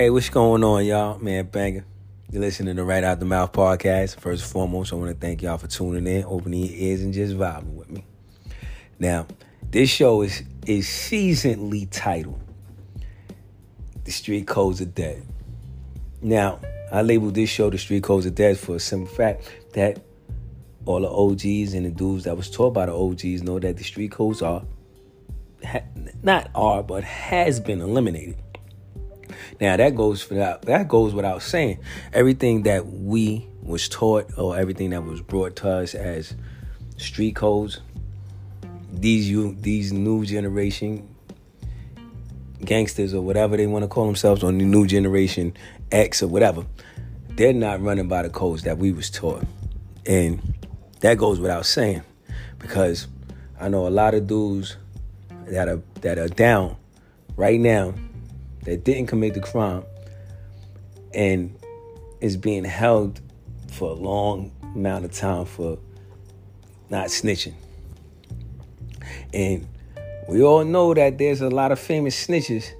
Hey, what's going on, y'all? Man, banger. You're listening to the Right Out the Mouth podcast. First and foremost, I want to thank y'all for tuning in, opening your ears, and just vibing with me. Now, this show is is seasonally titled "The Street Codes Are Dead." Now, I labeled this show "The Street Codes Are Dead" for a simple fact that all the OGs and the dudes that was taught by the OGs know that the street codes are ha, not are but has been eliminated. Now that goes without that goes without saying. Everything that we was taught or everything that was brought to us as street codes, these you these new generation gangsters or whatever they want to call themselves on the new generation X or whatever, they're not running by the codes that we was taught. And that goes without saying because I know a lot of dudes that are that are down right now that didn't commit the crime and is being held for a long amount of time for not snitching. And we all know that there's a lot of famous snitches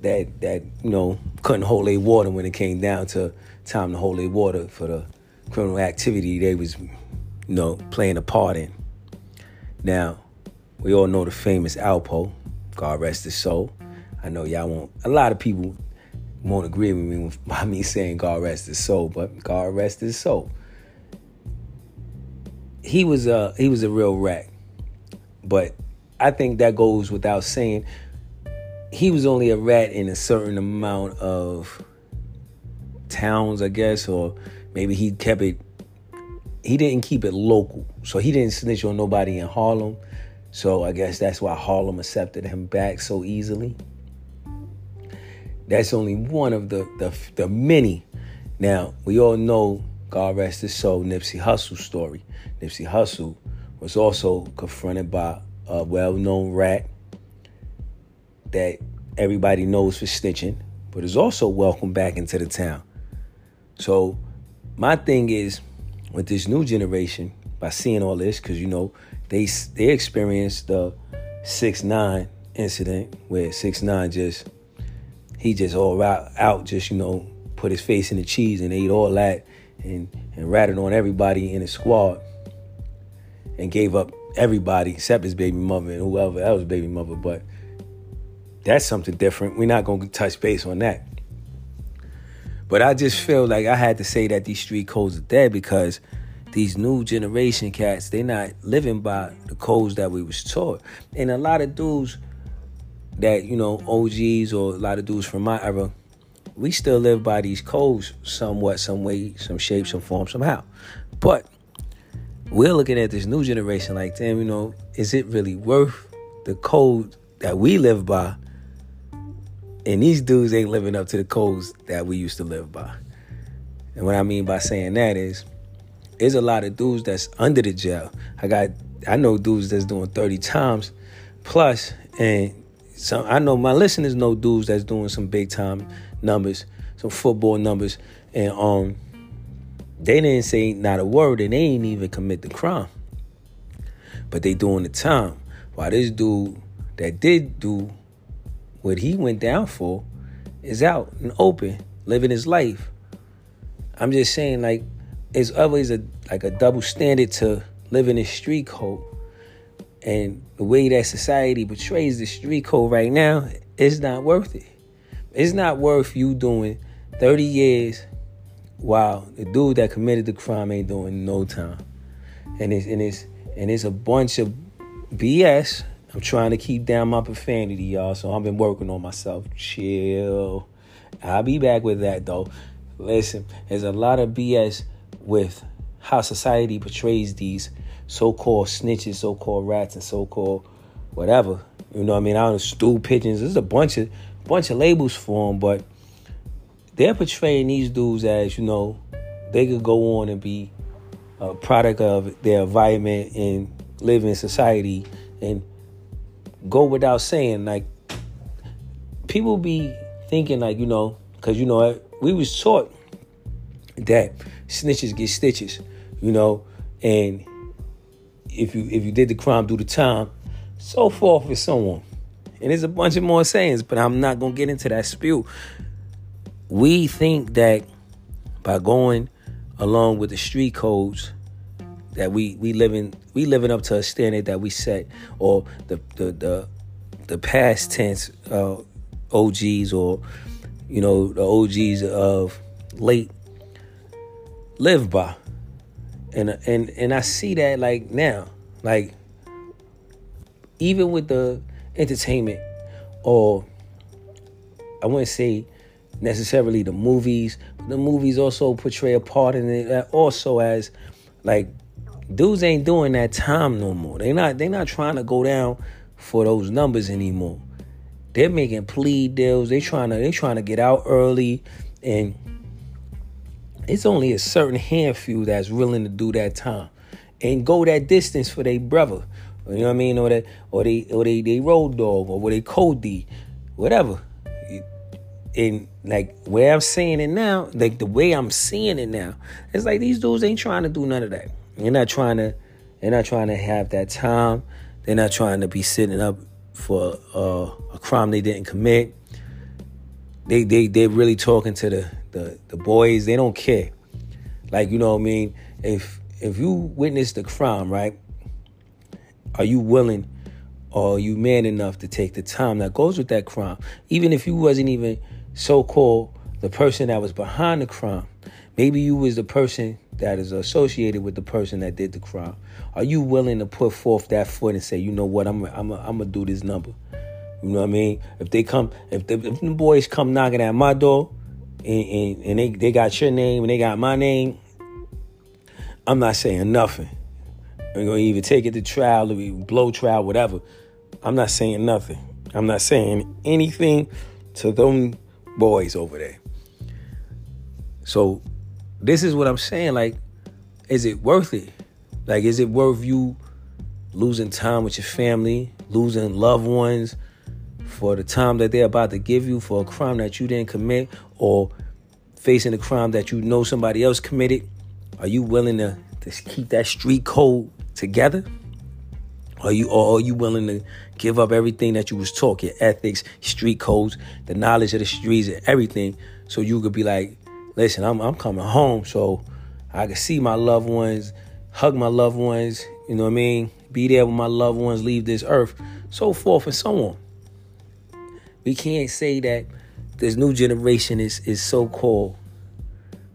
that that you know couldn't hold their water when it came down to time to hold their water for the criminal activity they was you know playing a part in. Now, we all know the famous Alpo, God rest his soul. I know y'all won't. A lot of people won't agree with me by me saying God rest his soul, but God rest his soul. He was a he was a real rat, but I think that goes without saying. He was only a rat in a certain amount of towns, I guess, or maybe he kept it. He didn't keep it local, so he didn't snitch on nobody in Harlem. So I guess that's why Harlem accepted him back so easily. That's only one of the the, the many. Now we all know, God rest his soul, Nipsey Hussle's story. Nipsey Hussle was also confronted by a well-known rat that everybody knows for snitching, but is also welcomed back into the town. So my thing is with this new generation, by seeing all this, because you know they they experienced the six nine incident where six nine just he just all out, out just you know put his face in the cheese and ate all that and and ratted on everybody in his squad and gave up everybody except his baby mother and whoever else baby mother. But that's something different. We're not going to touch base on that. But i just feel like i had to say that these street codes are dead because these new generation cats, they're not living by the codes that we was taught. And a lot of dudes that, you know, OGs or a lot of dudes from my era, we still live by these codes somewhat, some way, some shape, some form, somehow. But we're looking at this new generation like, damn, you know, is it really worth the code that we live by? And these dudes ain't living up to the codes that we used to live by. And what I mean by saying that is, there's a lot of dudes that's under the jail. I got I know dudes that's doing 30 times plus and some I know my listeners know dudes that's doing some big time numbers, some football numbers and um they didn't say not a word and they ain't even commit the crime. But they doing the time. While this dude that did do what he went down for is out and open, living his life. I'm just saying like it's always a like a double standard to living in street code. And the way that society portrays the street code right now, it's not worth it. It's not worth you doing 30 years while the dude that committed the crime ain't doing no time. And it's and it's and it's a bunch of BS. I'm trying to keep down my profanity, y'all. So I've been working on myself. Chill. I'll be back with that though. Listen, there's a lot of BS with how society portrays these so-called snitches, so-called rats, and so-called whatever. You know what I mean? I don't know, stool pigeons. There's a bunch of bunch of labels for them, but they're portraying these dudes as, you know, they could go on and be a product of their environment and live in society and go without saying, like, people be thinking, like, you know, because, you know, we was taught that snitches get stitches, you know, and if you if you did the crime, do the time, so forth and so on. And there's a bunch of more sayings, but I'm not gonna get into that spiel. we think that by going along with the street codes that we we living we living up to a standard that we set or the the the, the past tense uh, OGs or you know the OGs of late live by and and and I see that like now like even with the entertainment or I wouldn't say necessarily the movies, but the movies also portray a part in it also as like dudes ain't doing that time no more. They not they not trying to go down for those numbers anymore. They're making plea deals. They trying to they trying to get out early and it's only a certain handful that's willing to do that time and go that distance for their brother. You know what I mean? Or that or they or they they road dog or what they Cody, whatever. And like where I'm saying it now, like the way I'm seeing it now, it's like these dudes ain't trying to do none of that. They're not trying to they're not trying to have that time. They're not trying to be sitting up for uh, a crime they didn't commit. They they they're really talking to the, the the boys. They don't care. Like you know what I mean. If if you witness the crime, right? Are you willing or are you man enough to take the time that goes with that crime? Even if you wasn't even so called the person that was behind the crime. Maybe you was the person that is associated with the person that did the crime. Are you willing to put forth that foot and say, you know what, I'm I'm I'm gonna do this number? You know what I mean? If they come, if the, if the boys come knocking at my door, and, and, and they they got your name and they got my name, I'm not saying nothing. I'm gonna either take it to trial or blow trial, whatever. I'm not saying nothing. I'm not saying anything to them boys over there. So this is what I'm saying. Like, is it worth it? Like, is it worth you losing time with your family, losing loved ones for the time that they're about to give you for a crime that you didn't commit or facing a crime that you know somebody else committed? Are you willing to, to keep that street code together? Are you or are you willing to give up everything that you was taught, your ethics, street codes, the knowledge of the streets, and everything, so you could be like, listen, I'm I'm coming home so I can see my loved ones, hug my loved ones, you know what I mean? Be there with my loved ones leave this earth, so forth and so on. We can't say that this new generation is is so called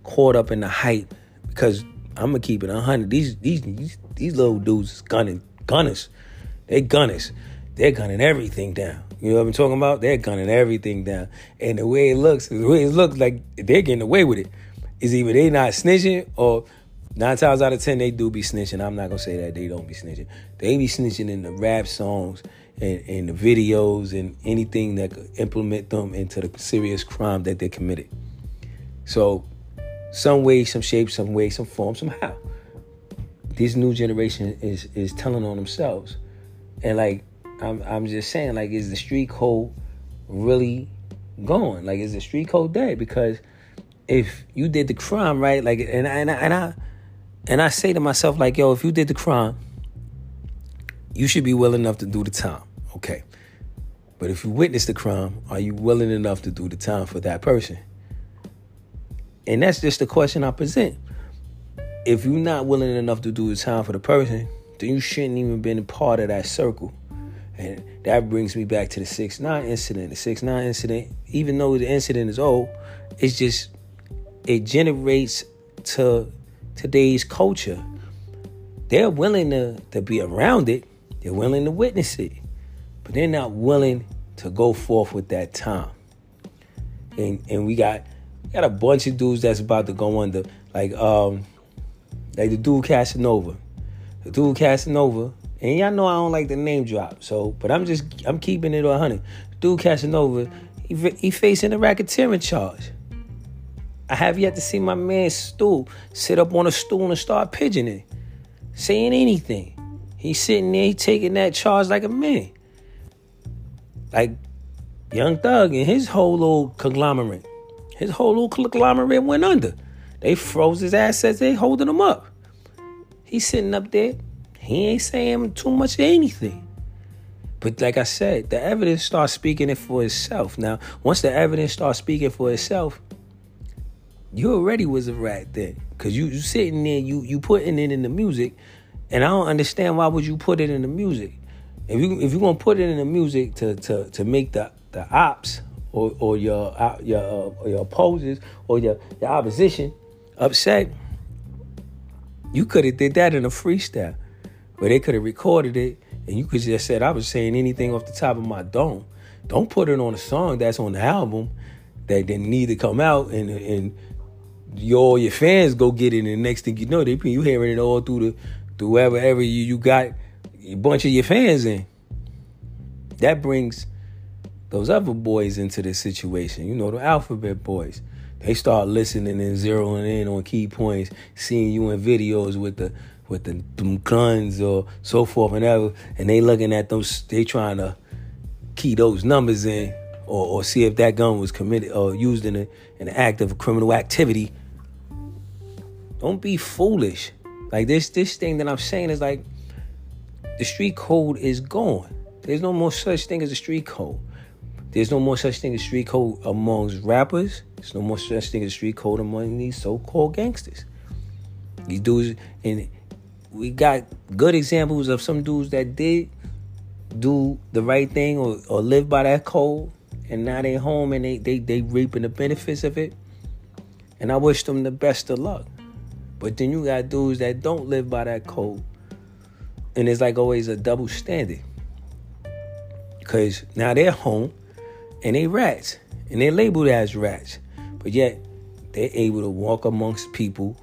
caught up in the hype because I'm gonna keep it hundred. These these these, little dudes gunning gunners. They gunners. They're gunning everything down. You know what I'm talking about? They're gunning everything down. And the way it looks, the way it looks like they're getting away with it. Is either they not snitching or nine times out of ten they do be snitching. I'm not gonna say that they don't be snitching. They be snitching in the rap songs and, and the videos and anything that could implement them into the serious crime that they committed. So some way, some shape, some way, some form, somehow. This new generation is is telling on themselves. And like I'm I'm just saying, like, is the street code really going? Like, is the street code dead? Because if you did the crime, right? Like, and I, and I, and I and I say to myself, like, yo, if you did the crime, you should be willing enough to do the time. Okay. But if you witness the crime, are you willing enough to do the time for that person? And that's just the question I present. If you're not willing enough to do the time for the person, then you shouldn't even been a part of that circle. And that brings me back to the 6 9 incident. The 6 9 incident, even though the incident is old, it's just, it generates to today's culture. They're willing to, to be around it, they're willing to witness it, but they're not willing to go forth with that time. And and we got we got a bunch of dudes that's about to go under, like um, like the dude Casanova. The dude Casanova and y'all know I don't like the name drop, so but I'm just I'm keeping it 100. Dude Casanova, he, he facing a racketeering charge. I have yet to see my man stool sit up on a stool and start pigeoning, saying anything. He's sitting there, he taking that charge like a man. Like Young Thug and his whole little conglomerate. His whole little conglomerate went under. They froze his assets, they holding him up. He's sitting up there he ain't saying too much of anything. But like I said, the evidence starts speaking it for itself. Now, once the evidence starts speaking for itself, you already was a rat then. Cause you you sitting there, you you putting it in the music, and I don't understand why would you put it in the music. If you if you're gonna put it in the music to to to make the the ops or or your uh, your uh, or your opposers or your your opposition upset, you could have did that in a freestyle, where they could have recorded it and you could just said I was saying anything off the top of my dome. Don't put it on a song that's on the album that didn't need to come out and and your your fans go get it, and the next thing you know, they you hearing it all through the through wherever you you got a bunch of your fans in. That brings those other boys into this situation. You know, the alphabet boys. They start listening and zeroing in on key points, seeing you in videos with the with the them guns or so forth and ever, and they looking at those. They trying to key those numbers in, or, or see if that gun was committed or used in, a, in an act of criminal activity don't be foolish. Like this this thing that I'm saying is like the street code is gone. There's no more such thing as a street code. There's no more such thing as street code amongst rappers. There's no more such thing as street code among these so-called gangsters. These dudes, and we got good examples of some dudes that did do the right thing or, or live by that code, and now they home and they, they they reaping the benefits of it. And I wish them the best of luck. But then you got dudes that don't live by that code. And it's like always a double standard. Because now they're home and they rats. And they're labeled as rats. But yet they're able to walk amongst people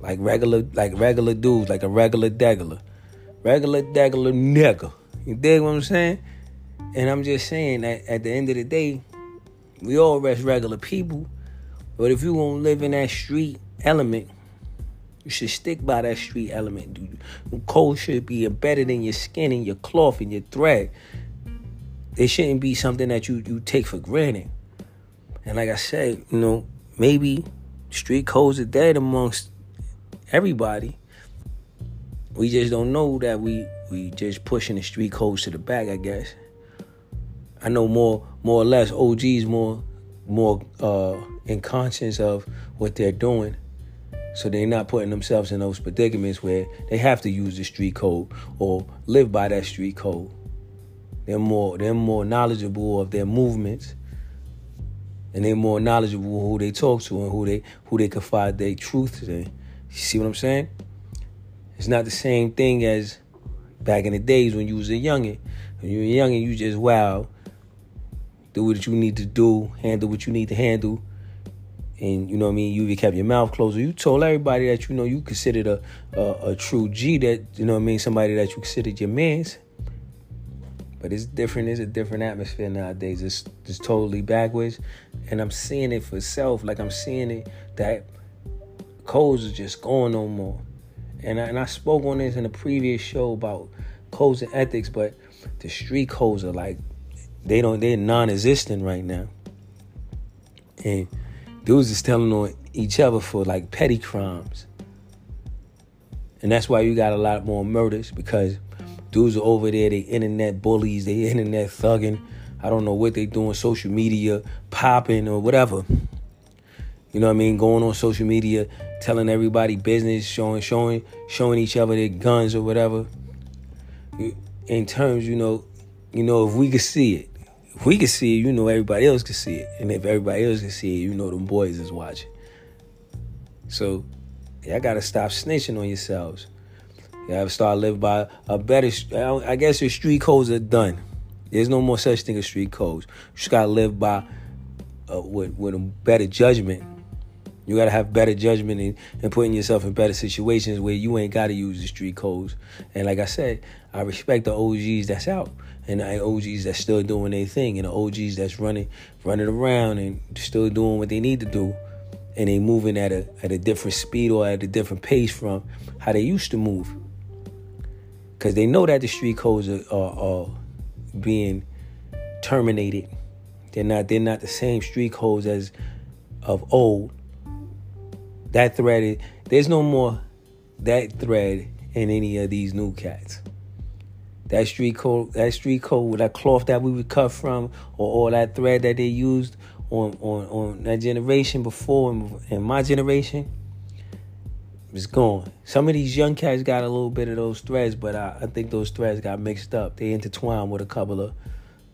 like regular like regular dudes, like a regular degular. Regular degular nigga. You dig what I'm saying? And I'm just saying that at the end of the day, we all rest regular people. But if you won't live in that street element, you should stick by that street element, dude. Code should be embedded in your skin, in your cloth, in your thread. It shouldn't be something that you, you take for granted. And like I said, you know, maybe street codes are dead amongst everybody. We just don't know that we we just pushing the street codes to the back, I guess. I know more more or less OGs more more uh in conscience of what they're doing so they're not putting themselves in those predicaments where they have to use the street code or live by that street code. They're more they're more knowledgeable of their movements. And they're more knowledgeable who they talk to and who they who they confide their truth to. You see what I'm saying? It's not the same thing as back in the days when you was a youngin. When you were a youngin, you just wow, do what you need to do, handle what you need to handle, and you know what I mean, you kept your mouth closed. You told everybody that you know you considered a, a, a true G that you know what I mean, somebody that you considered your man's. But it's different. It's a different atmosphere nowadays. It's it's totally backwards, and I'm seeing it for self. Like I'm seeing it that codes are just going no more. And I, and I spoke on this in a previous show about codes and ethics, but the street codes are like they don't they're non-existent right now. And dudes is telling on each other for like petty crimes. And that's why you got a lot more murders because dudes are over there, they internet bullies, they internet thugging. I don't know what they doing, social media, popping or whatever. You know what I mean? Going on social media, telling everybody business, showing, showing, showing each other their guns or whatever. In terms, you know, you know, if we could see it, we can see it, you know everybody else can see it. And if everybody else can see it, you know them boys is watching. So, y'all gotta stop snitching on yourselves. You gotta start living by a better. I guess your street codes are done. There's no more such thing as street codes. You just gotta live by uh, with with a better judgment. You gotta have better judgment and, and putting yourself in better situations where you ain't gotta use the street codes. And like I said, I respect the OGs that's out and the OGs that's still doing their thing, and the OGs that's running running around and still doing what they need to do, and they moving at a at a different speed or at a different pace from how they used to move, because they know that the street codes are, are, are being terminated. They're not they're not the same street codes as of old. That thread, is, there's no more that thread in any of these new cats that street code, that street code, that cloth that we would cut from, or all that thread that they used, on on on that generation before and my generation it's gone. Some of these young cats got a little bit of those threads, but I, I think those threads got mixed up. They intertwined with a couple of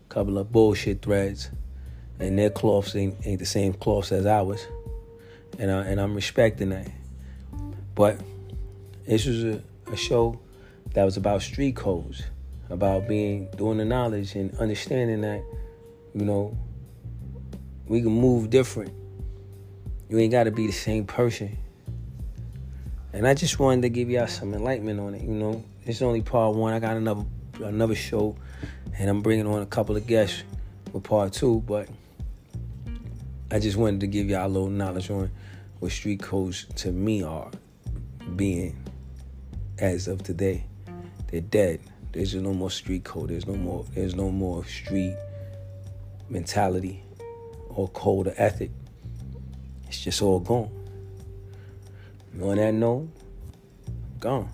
couple of bullshit threads, and their cloths ain't, ain't the same cloths as ours, and I, and I'm respecting that. But this was a, a show that was about street codes, about being doing the knowledge and understanding that, you know, we can move different. You ain't got to be the same person and I just wanted to give y'all some enlightenment on it. You know, it's only part one. I got another another show, and I'm bringing on a couple of guests for part two. But I just wanted to give y'all a little knowledge on what street codes to me are being as of today. They're dead. There's just no more street code. There's no more. There's no more street mentality or code or ethic. It's just all gone. On that note, gone.